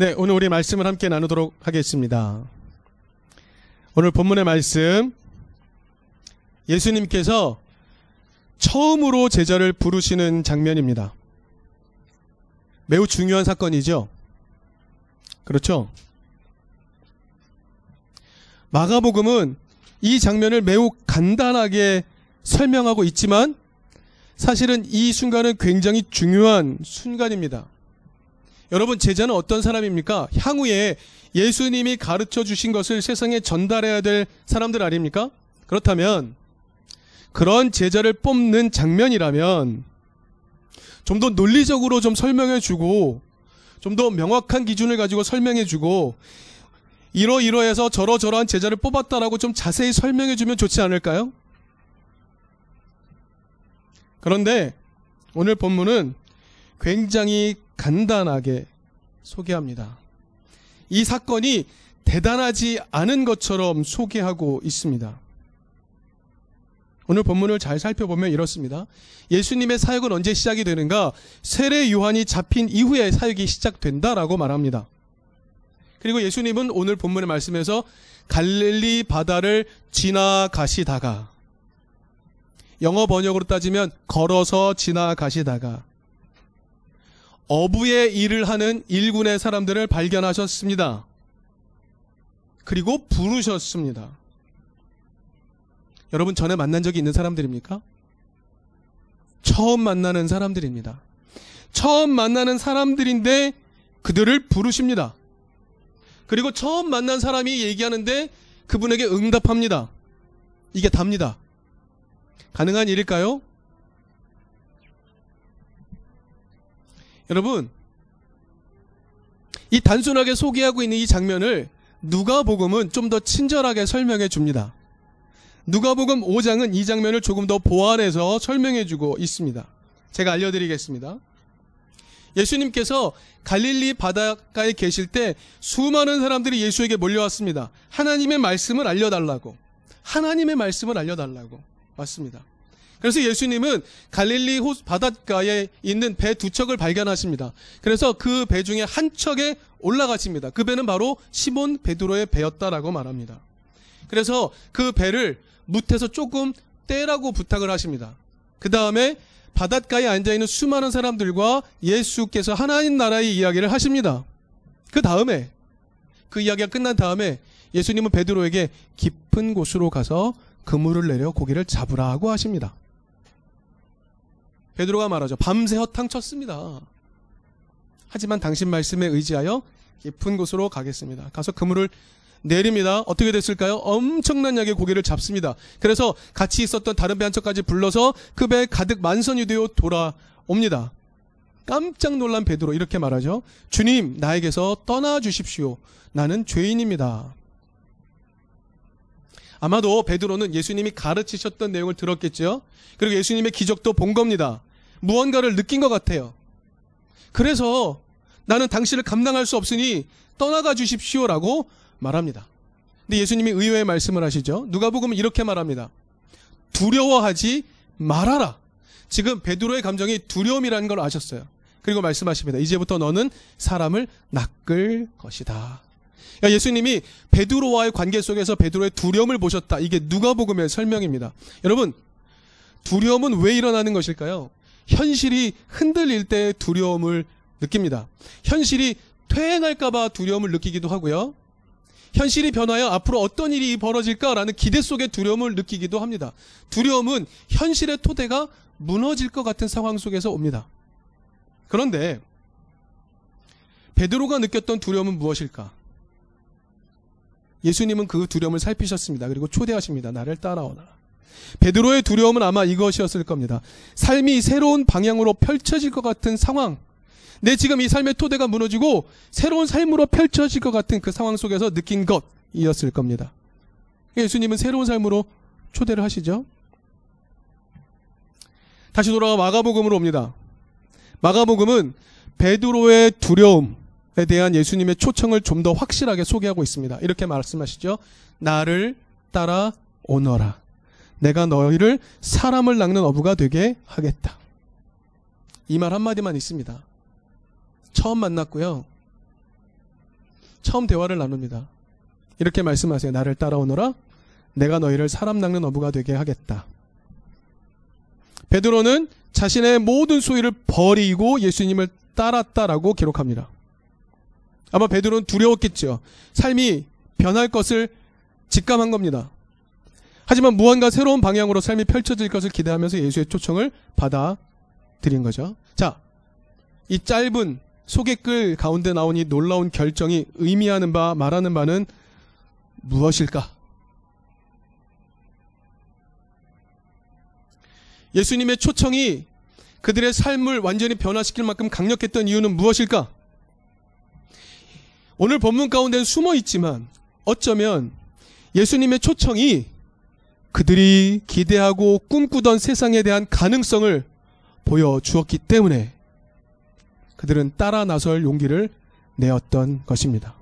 네, 오늘 우리 말씀을 함께 나누도록 하겠습니다. 오늘 본문의 말씀, 예수님께서 처음으로 제자를 부르시는 장면입니다. 매우 중요한 사건이죠. 그렇죠? 마가복음은 이 장면을 매우 간단하게 설명하고 있지만 사실은 이 순간은 굉장히 중요한 순간입니다. 여러분, 제자는 어떤 사람입니까? 향후에 예수님이 가르쳐 주신 것을 세상에 전달해야 될 사람들 아닙니까? 그렇다면 그런 제자를 뽑는 장면이라면 좀 더 논리적으로 좀 설명해 주고 좀 더 명확한 기준을 가지고 설명해 주고 이러이러해서 저러저러한 제자를 뽑았다라고 좀 자세히 설명해 주면 좋지 않을까요? 그런데 오늘 본문은 굉장히 간단하게 소개합니다. 이 사건이 대단하지 않은 것처럼 소개하고 있습니다. 오늘 본문을 잘 살펴보면 이렇습니다. 예수님의 사역은 언제 시작이 되는가? 세례 요한이 잡힌 이후에 사역이 시작된다라고 말합니다. 그리고 예수님은 오늘 본문의 말씀에서 갈릴리 바다를 지나가시다가 영어 번역으로 따지면 걸어서 지나가시다가 어부의 일을 하는 일군의 사람들을 발견하셨습니다. 그리고 부르셨습니다. 여러분 전에 만난 적이 있는 사람들입니까? 처음 만나는 사람들입니다. 처음 만나는 사람들인데 그들을 부르십니다. 그리고 처음 만난 사람이 얘기하는데 그분에게 응답합니다. 이게 답니다. 가능한 일일까요? 여러분, 이 단순하게 소개하고 있는 이 장면을 누가복음은 좀 더 친절하게 설명해 줍니다. 누가복음 5장은 이 장면을 조금 더 보완해서 설명해 주고 있습니다. 제가 알려드리겠습니다. 예수님께서 갈릴리 바닷가에 계실 때 수많은 사람들이 예수에게 몰려왔습니다. 하나님의 말씀을 알려달라고. 하나님의 말씀을 알려달라고. 왔습니다. 그래서 예수님은 갈릴리 바닷가에 있는 배 두 척을 발견하십니다. 그래서 그 배 중에 한 척에 올라가십니다. 그 배는 바로 시몬 베드로의 배였다라고 말합니다. 그래서 그 배를 무태서 조금 떼라고 부탁을 하십니다. 그 다음에 바닷가에 앉아있는 수많은 사람들과 예수께서 하나님 나라의 이야기를 하십니다. 그 다음에 그 이야기가 끝난 다음에 예수님은 베드로에게 깊은 곳으로 가서 그물을 내려 고기를 잡으라 하고 하십니다. 베드로가 말하죠. 밤새 허탕쳤습니다. 하지만 당신 말씀에 의지하여 깊은 곳으로 가겠습니다. 가서 그물을 내립니다. 어떻게 됐을까요? 엄청난 양의 고기를 잡습니다. 그래서 같이 있었던 다른 배 한 척까지 불러서 그 배에 가득 만선이 되어 돌아옵니다. 깜짝 놀란 베드로 이렇게 말하죠. 주님, 나에게서 떠나 주십시오. 나는 죄인입니다. 아마도 베드로는 예수님이 가르치셨던 내용을 들었겠죠. 그리고 예수님의 기적도 본 겁니다. 무언가를 느낀 것 같아요. 그래서 나는 당신을 감당할 수 없으니 떠나가 주십시오라고 말합니다. 근데 예수님이 의외의 말씀을 하시죠. 누가복음은 이렇게 말합니다. 두려워하지 말아라. 지금 베드로의 감정이 두려움이라는 걸 아셨어요. 그리고 말씀하십니다. 이제부터 너는 사람을 낚을 것이다. 그러니까 예수님이 베드로와의 관계 속에서 베드로의 두려움을 보셨다. 이게 누가복음의 설명입니다. 여러분, 두려움은 왜 일어나는 것일까요? 현실이 흔들릴 때 두려움을 느낍니다. 현실이 퇴행할까봐 두려움을 느끼기도 하고요. 현실이 변하여 앞으로 어떤 일이 벌어질까라는 기대 속에 두려움을 느끼기도 합니다. 두려움은 현실의 토대가 무너질 것 같은 상황 속에서 옵니다. 그런데 베드로가 느꼈던 두려움은 무엇일까? 예수님은 그 두려움을 살피셨습니다. 그리고 초대하십니다. 나를 따라오라. 베드로의 두려움은 아마 이것이었을 겁니다. 삶이 새로운 방향으로 펼쳐질 것 같은 상황. 내 지금 이 삶의 토대가 무너지고 새로운 삶으로 펼쳐질 것 같은 그 상황 속에서 느낀 것이었을 겁니다. 예수님은 새로운 삶으로 초대를 하시죠. 다시 돌아가 마가복음으로 옵니다. 마가복음은 베드로의 두려움에 대한 예수님의 초청을 좀 더 확실하게 소개하고 있습니다. 이렇게 말씀하시죠. 나를 따라 오너라. 내가 너희를 사람을 낚는 어부가 되게 하겠다. 이 말 한마디만 있습니다. 처음 만났고요. 처음 대화를 나눕니다. 이렇게 말씀하세요. 나를 따라오너라. 내가 너희를 사람 낚는 어부가 되게 하겠다. 베드로는 자신의 모든 소유를 버리고 예수님을 따랐다라고 기록합니다. 아마 베드로는 두려웠겠죠. 삶이 변할 것을 직감한 겁니다. 하지만 무언가 새로운 방향으로 삶이 펼쳐질 것을 기대하면서 예수의 초청을 받아들인 거죠. 자, 이 짧은 소개글 가운데 나온 이 놀라운 결정이 의미하는 바, 말하는 바는 무엇일까? 예수님의 초청이 그들의 삶을 완전히 변화시킬 만큼 강력했던 이유는 무엇일까? 오늘 본문 가운데는 숨어 있지만 어쩌면 예수님의 초청이 그들이 기대하고 꿈꾸던 세상에 대한 가능성을 보여주었기 때문에 그들은 따라 나설 용기를 내었던 것입니다.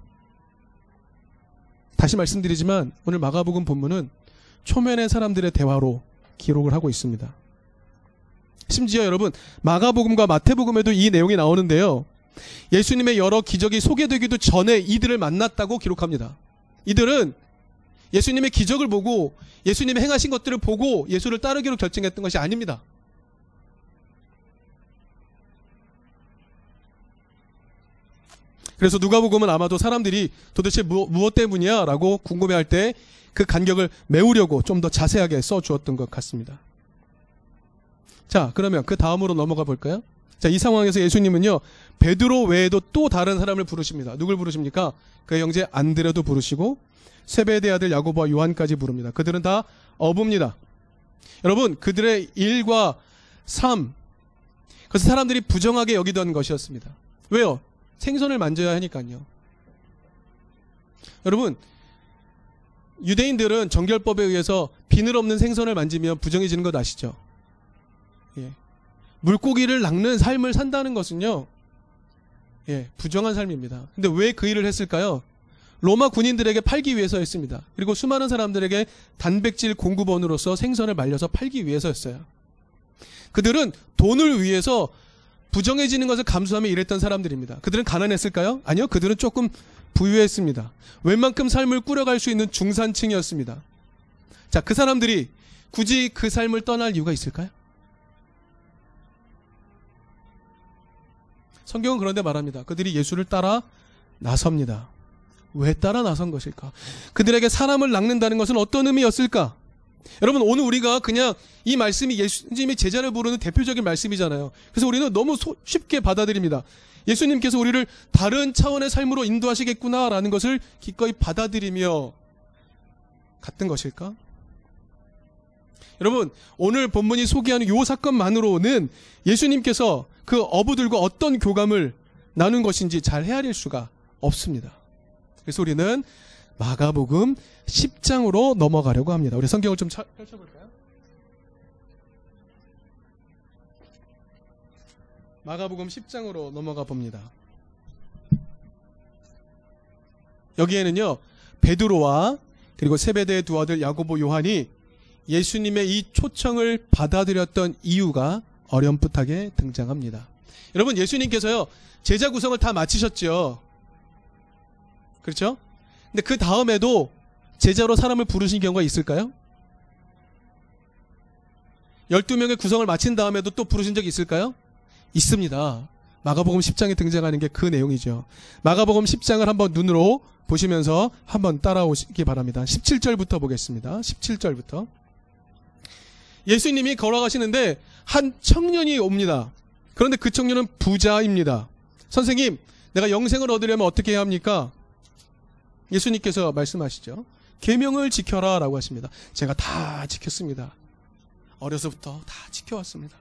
다시 말씀드리지만 오늘 마가복음 본문은 초면의 사람들의 대화로 기록을 하고 있습니다. 심지어 여러분 마가복음과 마태복음에도 이 내용이 나오는데요. 예수님의 여러 기적이 소개되기도 전에 이들을 만났다고 기록합니다. 이들은 예수님의 기적을 보고 예수님의 행하신 것들을 보고 예수를 따르기로 결정했던 것이 아닙니다. 그래서 누가복음은 아마도 사람들이 도대체 무, 무엇 때문이야? 라고 궁금해할 때 그 간격을 메우려고 좀 더 자세하게 써 주었던 것 같습니다. 자, 그러면 그 다음으로 넘어가 볼까요? 자, 이 상황에서 예수님은요, 베드로 외에도 또 다른 사람을 부르십니다. 누굴 부르십니까? 그의 형제 안드레도 부르시고, 세베대 아들 야고보와 요한까지 부릅니다. 그들은 다 어부입니다. 여러분, 그들의 일과 삶, 그래서 사람들이 부정하게 여기던 것이었습니다. 왜요? 생선을 만져야 하니까요. 여러분, 유대인들은 정결법에 의해서 비늘 없는 생선을 만지면 부정해지는 것 아시죠? 예. 물고기를 낚는 삶을 산다는 것은요, 예, 부정한 삶입니다. 근데 왜 그 일을 했을까요? 로마 군인들에게 팔기 위해서 했습니다. 그리고 수많은 사람들에게 단백질 공급원으로서 생선을 말려서 팔기 위해서였어요. 그들은 돈을 위해서 부정해지는 것을 감수하며 일했던 사람들입니다. 그들은 가난했을까요? 아니요. 그들은 조금 부유했습니다. 웬만큼 삶을 꾸려갈 수 있는 중산층이었습니다. 자, 그 사람들이 굳이 그 삶을 떠날 이유가 있을까요? 성경은 그런데 말합니다. 그들이 예수를 따라 나섭니다. 왜 따라 나선 것일까? 그들에게 사람을 낚는다는 것은 어떤 의미였을까? 여러분, 오늘 우리가 그냥 이 말씀이 예수님이 제자를 부르는 대표적인 말씀이잖아요. 그래서 우리는 너무 소, 쉽게 받아들입니다. 예수님께서 우리를 다른 차원의 삶으로 인도하시겠구나라는 것을 기꺼이 받아들이며 같은 것일까? 여러분, 오늘 본문이 소개하는 이 사건만으로는 예수님께서 그 어부들과 어떤 교감을 나눈 것인지 잘 헤아릴 수가 없습니다. 그래서 우리는 마가복음 10장으로 넘어가려고 합니다. 우리 성경을 좀 펼쳐볼까요? 마가복음 10장으로 넘어가 봅니다. 여기에는요, 베드로와 그리고 세베대의 두 아들 야고보 요한이 예수님의 이 초청을 받아들였던 이유가 어렴풋하게 등장합니다. 여러분, 예수님께서요, 제자 구성을 다 마치셨죠? 그렇죠? 근데 그 다음에도 제자로 사람을 부르신 경우가 있을까요? 12명의 구성을 마친 다음에도 또 부르신 적이 있을까요? 있습니다. 마가복음 10장에 등장하는 게 그 내용이죠. 마가복음 10장을 한번 눈으로 보시면서 한번 따라오시기 바랍니다. 17절부터 보겠습니다. 17절부터. 예수님이 걸어가시는데 한 청년이 옵니다. 그런데 그 청년은 부자입니다. 선생님, 내가 영생을 얻으려면 어떻게 해야 합니까? 예수님께서 말씀하시죠. 계명을 지켜라라고 하십니다. 제가 다 지켰습니다. 어려서부터 다 지켜왔습니다.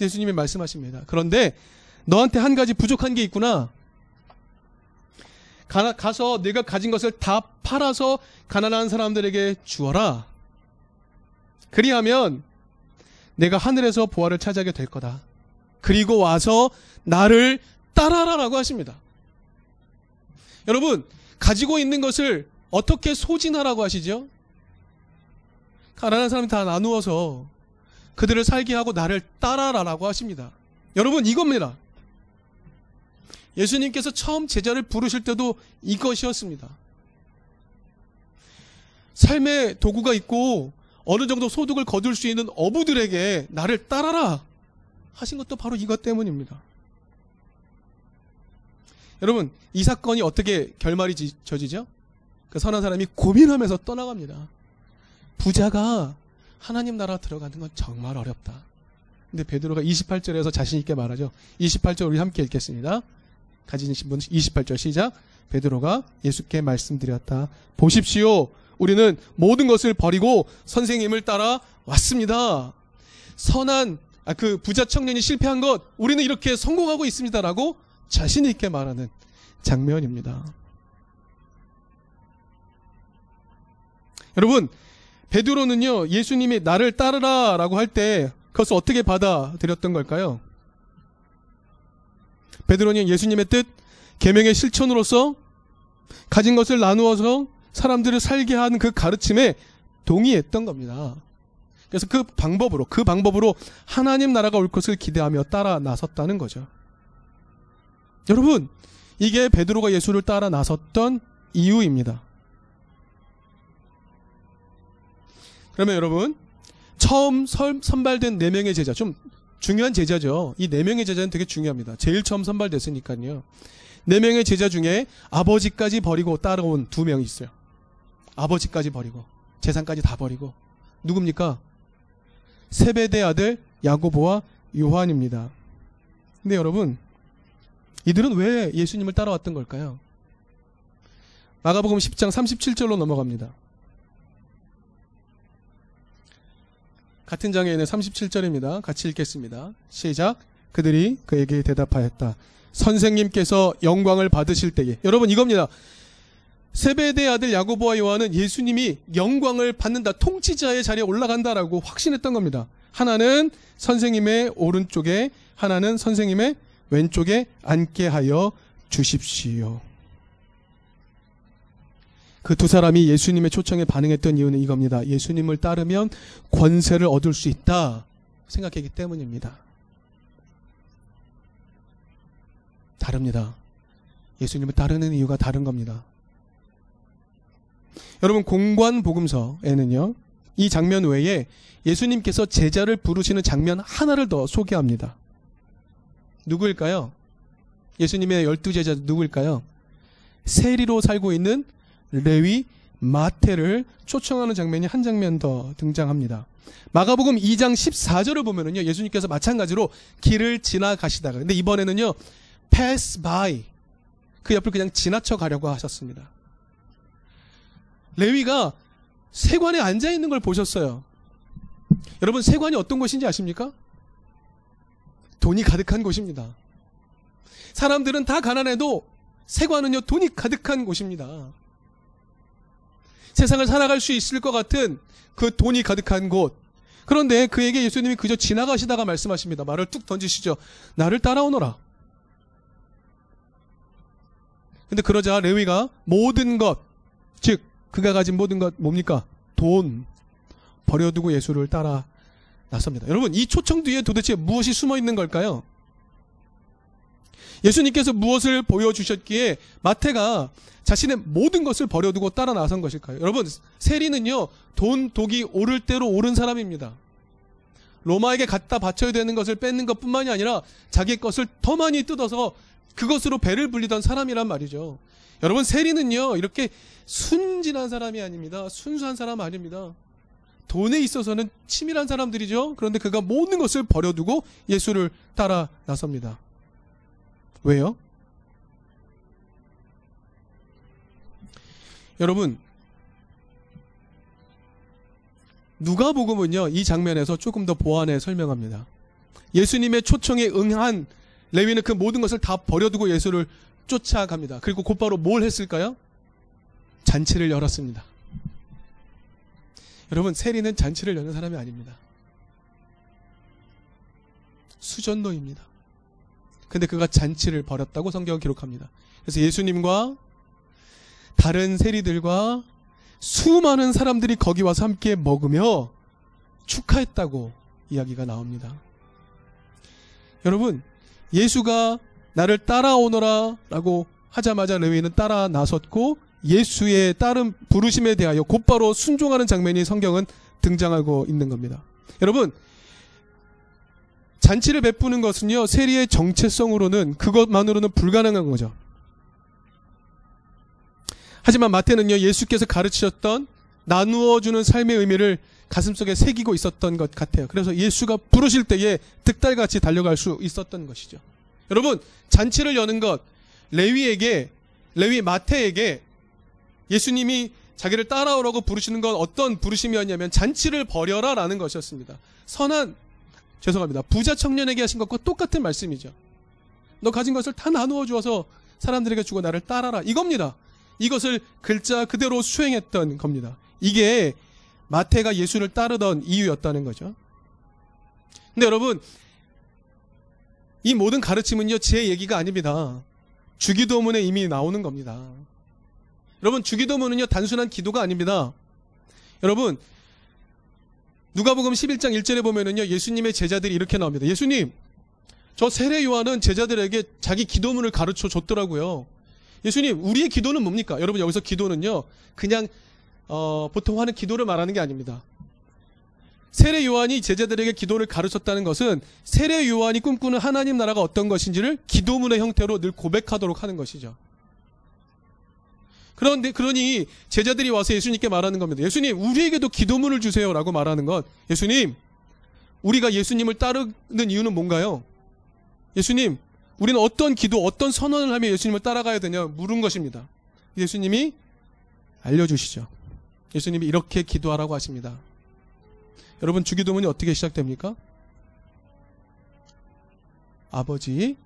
예수님이 말씀하십니다. 그런데 너한테 한 가지 부족한 게 있구나. 가, 가서 내가 가진 것을 다 팔아서 가난한 사람들에게 주어라. 그리하면 내가 하늘에서 보화를 차지하게 될 거다. 그리고 와서 나를 따라라라고 하십니다. 여러분, 가지고 있는 것을 어떻게 소진하라고 하시죠? 가난한 사람이 다 나누어서 그들을 살게 하고 나를 따라라라고 하십니다. 여러분, 이겁니다. 예수님께서 처음 제자를 부르실 때도 이것이었습니다. 삶의 도구가 있고 어느 정도 소득을 거둘 수 있는 어부들에게 나를 따라라 하신 것도 바로 이것 때문입니다. 여러분, 이 사건이 어떻게 결말이 져지죠? 그 선한 사람이 고민하면서 떠나갑니다. 부자가 하나님 나라 들어가는 건 정말 어렵다. 근데 베드로가 28절에서 자신 있게 말하죠. 28절 우리 함께 읽겠습니다. 가지신 분 28절 시작. 베드로가 예수께 말씀드렸다. 보십시오. 우리는 모든 것을 버리고 선생님을 따라 왔습니다. 선한 아, 그 부자 청년이 실패한 것 우리는 이렇게 성공하고 있습니다라고 자신 있게 말하는 장면입니다. 여러분 베드로는요 예수님이 나를 따르라라고 할 때 그것을 어떻게 받아들였던 걸까요? 베드로는 예수님의 뜻 계명의 실천으로서 가진 것을 나누어서 사람들을 살게 하는 그 가르침에 동의했던 겁니다. 그래서 그 방법으로 그 방법으로 하나님 나라가 올 것을 기대하며 따라 나섰다는 거죠. 여러분, 이게 베드로가 예수를 따라 나섰던 이유입니다. 그러면 여러분, 처음 선발된 네 명의 제자, 좀 중요한 제자죠. 이네 명의 제자는 되게 중요합니다. 제일 처음 선발됐으니까요. 네 명의 제자 중에 아버지까지 버리고 따라온 두 명이 있어요. 아버지까지 버리고 재산까지 다 버리고 누굽니까? 세베대 아들 야고보와 요한입니다. 근데 여러분 이들은 왜 예수님을 따라왔던 걸까요? 마가복음 10장 37절로 넘어갑니다. 같은 장에 있는 37절입니다. 같이 읽겠습니다. 시작. 그들이 그에게 대답하였다. 선생님께서 영광을 받으실 때에 여러분 이겁니다. 세베대 아들 야고보와 요한은 예수님이 영광을 받는다, 통치자의 자리에 올라간다라고 확신했던 겁니다. 하나는 선생님의 오른쪽에, 하나는 선생님의 왼쪽에 앉게 하여 주십시오. 그 두 사람이 예수님의 초청에 반응했던 이유는 이겁니다. 예수님을 따르면 권세를 얻을 수 있다 생각했기 때문입니다. 다릅니다. 예수님을 따르는 이유가 다른 겁니다. 여러분 공관 복음서에는요. 이 장면 외에 예수님께서 제자를 부르시는 장면 하나를 더 소개합니다. 누구일까요? 예수님의 열두 제자 누구일까요? 세리로 살고 있는 레위 마태를 초청하는 장면이 한 장면 더 등장합니다. 마가복음 2장 14절을 보면은요. 예수님께서 마찬가지로 길을 지나가시다가 근데 이번에는요. pass by 그 옆을 그냥 지나쳐 가려고 하셨습니다. 레위가 세관에 앉아 있는 걸 보셨어요. 여러분 세관이 어떤 곳인지 아십니까? 돈이 가득한 곳입니다. 사람들은 다 가난해도 세관은요 돈이 가득한 곳입니다. 세상을 살아갈 수 있을 것 같은 그 돈이 가득한 곳. 그런데 그에게 예수님이 그저 지나가시다가 말씀하십니다. 말을 뚝 던지시죠. 나를 따라오너라. 근데 그러자 레위가 모든 것, 즉 그가 가진 모든 것 뭡니까? 돈 버려두고 예수를 따라 나섭니다. 여러분 이 초청 뒤에 도대체 무엇이 숨어 있는 걸까요? 예수님께서 무엇을 보여주셨기에 마태가 자신의 모든 것을 버려두고 따라 나선 것일까요? 여러분 세리는요 돈 독이 오를 대로 오른 사람입니다. 로마에게 갖다 바쳐야 되는 것을 뺏는 것 뿐만이 아니라 자기 것을 더 많이 뜯어서 그것으로 배를 불리던 사람이란 말이죠. 여러분 세리는요 이렇게 순진한 사람이 아닙니다. 순수한 사람 아닙니다. 돈에 있어서는 치밀한 사람들이죠. 그런데 그가 모든 것을 버려두고 예수를 따라 나섭니다. 왜요? 여러분 누가복음은요 이 장면에서 조금 더 보완해 설명합니다. 예수님의 초청에 응한 레위는 그 모든 것을 다 버려두고 예수를 쫓아갑니다. 그리고 곧바로 뭘 했을까요? 잔치를 열었습니다. 여러분, 세리는 잔치를 여는 사람이 아닙니다. 수전노입니다. 근데 그가 잔치를 벌였다고 성경은 기록합니다. 그래서 예수님과 다른 세리들과 수많은 사람들이 거기 와서 함께 먹으며 축하했다고 이야기가 나옵니다. 여러분, 예수가 나를 따라오너라 라고 하자마자 레위는 따라 나섰고 예수의 따른 부르심에 대하여 곧바로 순종하는 장면이 성경은 등장하고 있는 겁니다. 여러분, 잔치를 베푸는 것은요, 세리의 정체성으로는 그것만으로는 불가능한 거죠. 하지만 마태는요, 예수께서 가르치셨던 나누어주는 삶의 의미를 가슴속에 새기고 있었던 것 같아요. 그래서 예수가 부르실 때에 득달같이 달려갈 수 있었던 것이죠. 여러분, 잔치를 여는 것, 레위에게, 레위 마태에게 예수님이 자기를 따라오라고 부르시는 건 어떤 부르심이었냐면 잔치를 벌여라 라는 것이었습니다. 선한, 죄송합니다. 부자 청년에게 하신 것과 똑같은 말씀이죠. 너 가진 것을 다 나누어 주어서 사람들에게 주고 나를 따라라. 이겁니다. 이것을 글자 그대로 수행했던 겁니다. 이게 마태가 예수를 따르던 이유였다는 거죠. 근데 여러분, 이 모든 가르침은요, 제 얘기가 아닙니다. 주기도문에 이미 나오는 겁니다. 여러분, 주기도문은요, 단순한 기도가 아닙니다. 여러분, 누가복음 11장 1절에 보면은요, 예수님의 제자들이 이렇게 나옵니다. 예수님, 저 세례 요한은 제자들에게 자기 기도문을 가르쳐 줬더라고요. 예수님, 우리의 기도는 뭡니까? 여러분, 여기서 기도는요, 그냥, 어, 보통 하는 기도를 말하는 게 아닙니다. 세례 요한이 제자들에게 기도를 가르쳤다는 것은 세례 요한이 꿈꾸는 하나님 나라가 어떤 것인지를 기도문의 형태로 늘 고백하도록 하는 것이죠. 그런데 그러니 제자들이 와서 예수님께 말하는 겁니다. 예수님, 우리에게도 기도문을 주세요라고 말하는 것. 예수님, 우리가 예수님을 따르는 이유는 뭔가요? 예수님, 우리는 어떤 기도, 어떤 선언을 하며 예수님을 따라가야 되냐 물은 것입니다. 예수님이 알려주시죠. 예수님이 이렇게 기도하라고 하십니다. 여러분 주기도문이 어떻게 시작됩니까? 아버지,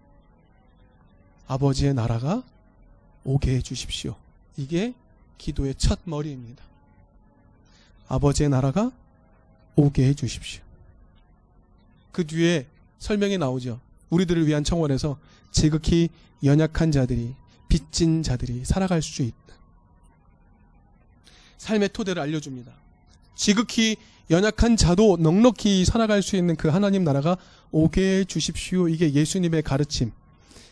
아버지의 나라가 오게 해 주십시오. 이게 기도의 첫 머리입니다. 아버지의 나라가 오게 해 주십시오. 그 뒤에 설명이 나오죠. 우리들을 위한 청원에서 지극히 연약한 자들이 빚진 자들이 살아갈 수 있다. 삶의 토대를 알려줍니다. 지극히 연약한 자도 넉넉히 살아갈 수 있는 그 하나님 나라가 오게 해 주십시오. 이게 예수님의 가르침.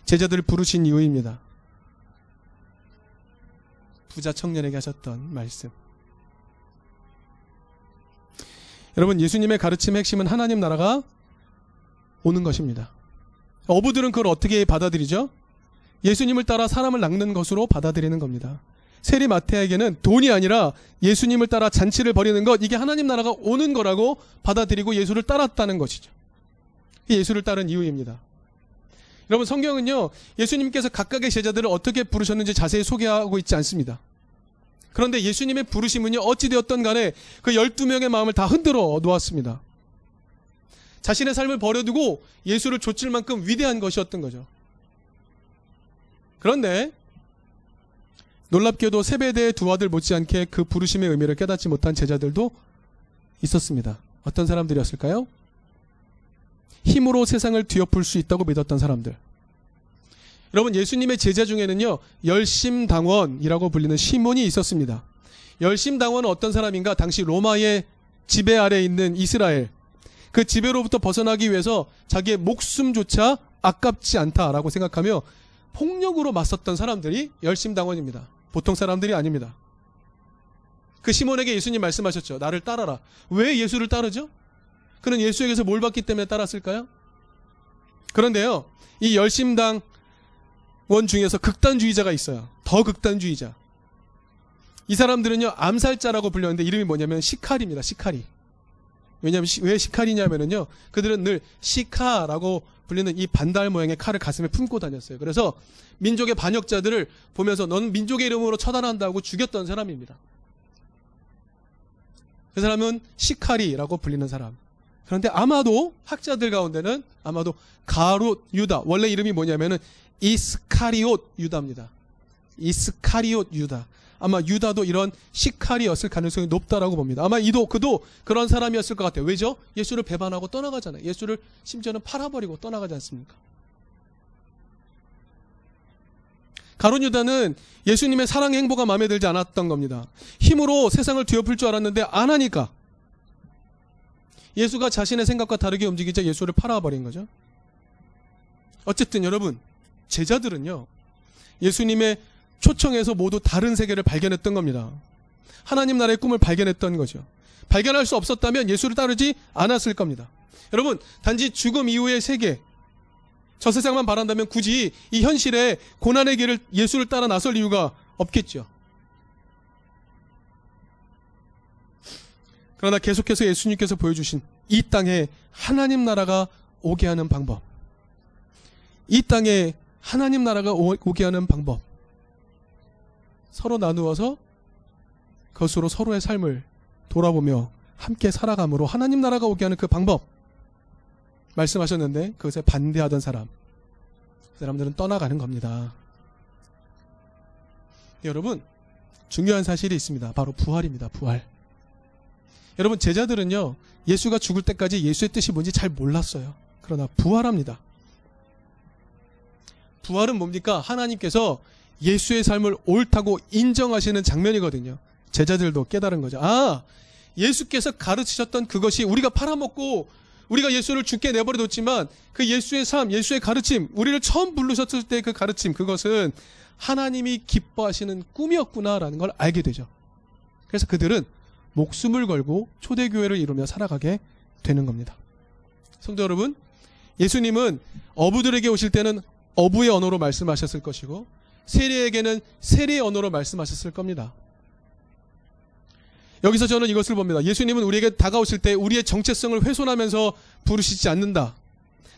제자들을 부르신 이유입니다. 부자 청년에게 하셨던 말씀. 여러분, 예수님의 가르침의 핵심은 하나님 나라가 오는 것입니다. 어부들은 그걸 어떻게 받아들이죠? 예수님을 따라 사람을 낚는 것으로 받아들이는 겁니다. 세리 마태에게는 돈이 아니라 예수님을 따라 잔치를 벌이는 것, 이게 하나님 나라가 오는 거라고 받아들이고 예수를 따랐다는 것이죠. 예수를 따른 이유입니다. 여러분, 성경은요, 예수님께서 각각의 제자들을 어떻게 부르셨는지 자세히 소개하고 있지 않습니다. 그런데 예수님의 부르심은요, 어찌되었던 간에 그 12명의 마음을 다 흔들어 놓았습니다. 자신의 삶을 버려두고 예수를 좇을 만큼 위대한 것이었던 거죠. 그런데 놀랍게도 세배대의 두 아들 못지않게 그 부르심의 의미를 깨닫지 못한 제자들도 있었습니다. 어떤 사람들이었을까요? 힘으로 세상을 뒤엎을 수 있다고 믿었던 사람들. 여러분 예수님의 제자 중에는요 열심당원이라고 불리는 시몬이 있었습니다. 열심당원은 어떤 사람인가? 당시 로마의 지배 아래 있는 이스라엘 그 지배로부터 벗어나기 위해서 자기의 목숨조차 아깝지 않다라고 생각하며 폭력으로 맞섰던 사람들이 열심당원입니다. 보통 사람들이 아닙니다. 그 시몬에게 예수님 말씀하셨죠. 나를 따라라. 왜 예수를 따르죠? 그는 예수에게서 뭘 받기 때문에 따랐을까요? 그런데요, 이 열심당 원 중에서 극단주의자가 있어요. 더 극단주의자. 이 사람들은요, 암살자라고 불렸는데 이름이 뭐냐면 시칼입니다. 시칼이. 왜냐하면 시, 왜 시칼이냐면은요, 그들은 늘 시카라고 불리는 이 반달 모양의 칼을 가슴에 품고 다녔어요. 그래서 민족의 반역자들을 보면서 넌 민족의 이름으로 처단한다고 죽였던 사람입니다. 그 사람은 시카리라고 불리는 사람. 그런데 아마도 학자들 가운데는 아마도 가롯 유다 원래 이름이 뭐냐면은 이스카리옷 유다입니다. 이스카리옷 유다. 아마 유다도 이런 시칼이었을 가능성이 높다라고 봅니다. 아마 이도 그도 그런 사람이었을 것 같아요. 왜죠? 예수를 배반하고 떠나가잖아요. 예수를 심지어는 팔아버리고 떠나가지 않습니까? 가론 유다는 예수님의 사랑 행보가 마음에 들지 않았던 겁니다. 힘으로 세상을 뒤엎을 줄 알았는데 안 하니까 예수가 자신의 생각과 다르게 움직이자 예수를 팔아버린 거죠. 어쨌든 여러분 제자들은요. 예수님의 초청에서 모두 다른 세계를 발견했던 겁니다. 하나님 나라의 꿈을 발견했던 거죠. 발견할 수 없었다면 예수를 따르지 않았을 겁니다. 여러분, 단지 죽음 이후의 세계, 저 세상만 바란다면 굳이 이 현실의 고난의 길을 예수를 따라 나설 이유가 없겠죠. 그러나 계속해서 예수님께서 보여주신 이 땅에 하나님 나라가 오게 하는 방법. 이 땅에 하나님 나라가 오게 하는 방법. 서로 나누어서 그것으로 서로의 삶을 돌아보며 함께 살아감으로 하나님 나라가 오게 하는 그 방법. 말씀하셨는데 그것에 반대하던 사람. 그 사람들은 떠나가는 겁니다. 여러분, 중요한 사실이 있습니다. 바로 부활입니다. 부활. 여러분, 제자들은요, 예수가 죽을 때까지 예수의 뜻이 뭔지 잘 몰랐어요. 그러나 부활합니다. 부활은 뭡니까? 하나님께서 예수의 삶을 옳다고 인정하시는 장면이거든요. 제자들도 깨달은 거죠. 아, 예수께서 가르치셨던 그것이 우리가 팔아먹고 우리가 예수를 죽게 내버려뒀지만 그 예수의 삶, 예수의 가르침, 우리를 처음 부르셨을 때 그 가르침, 그것은 하나님이 기뻐하시는 꿈이었구나라는 걸 알게 되죠. 그래서 그들은 목숨을 걸고 초대교회를 이루며 살아가게 되는 겁니다. 성도 여러분, 예수님은 어부들에게 오실 때는 어부의 언어로 말씀하셨을 것이고 세리에게는 세리의 언어로 말씀하셨을 겁니다. 여기서 저는 이것을 봅니다. 예수님은 우리에게 다가오실 때 우리의 정체성을 훼손하면서 부르시지 않는다.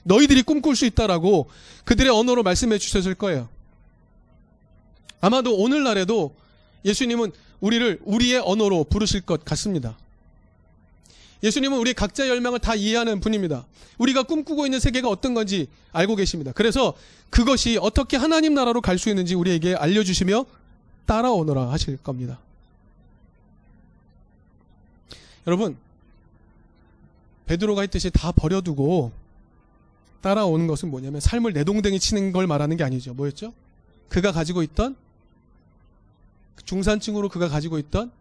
너희들이 꿈꿀 수 있다라고 그들의 언어로 말씀해 주셨을 거예요. 아마도 오늘날에도 예수님은 우리를 우리의 언어로 부르실 것 같습니다. 예수님은 우리 각자의 열망을 다 이해하는 분입니다. 우리가 꿈꾸고 있는 세계가 어떤 건지 알고 계십니다. 그래서 그것이 어떻게 하나님 나라로 갈 수 있는지 우리에게 알려주시며 따라오너라 하실 겁니다. 여러분, 베드로가 했듯이 다 버려두고 따라오는 것은 뭐냐면 삶을 내동댕이 치는 걸 말하는 게 아니죠. 뭐였죠? 그가 가지고 있던 중산층으로 그가 가지고 있던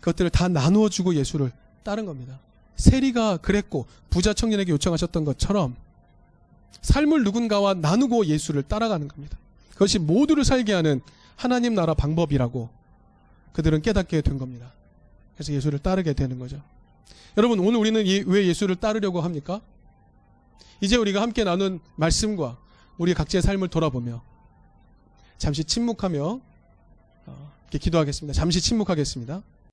그것들을 다 나누어 주고 예수를 따른 겁니다. 세리가 그랬고 부자 청년에게 요청하셨던 것처럼 삶을 누군가와 나누고 예수를 따라가는 겁니다. 그것이 모두를 살게 하는 하나님 나라 방법이라고 그들은 깨닫게 된 겁니다. 그래서 예수를 따르게 되는 거죠. 여러분, 오늘 우리는 왜 예수를 따르려고 합니까? 이제 우리가 함께 나눈 말씀과 우리 각자의 삶을 돌아보며 잠시 침묵하며 어, 기도하겠습니다. 잠시 침묵하겠습니다.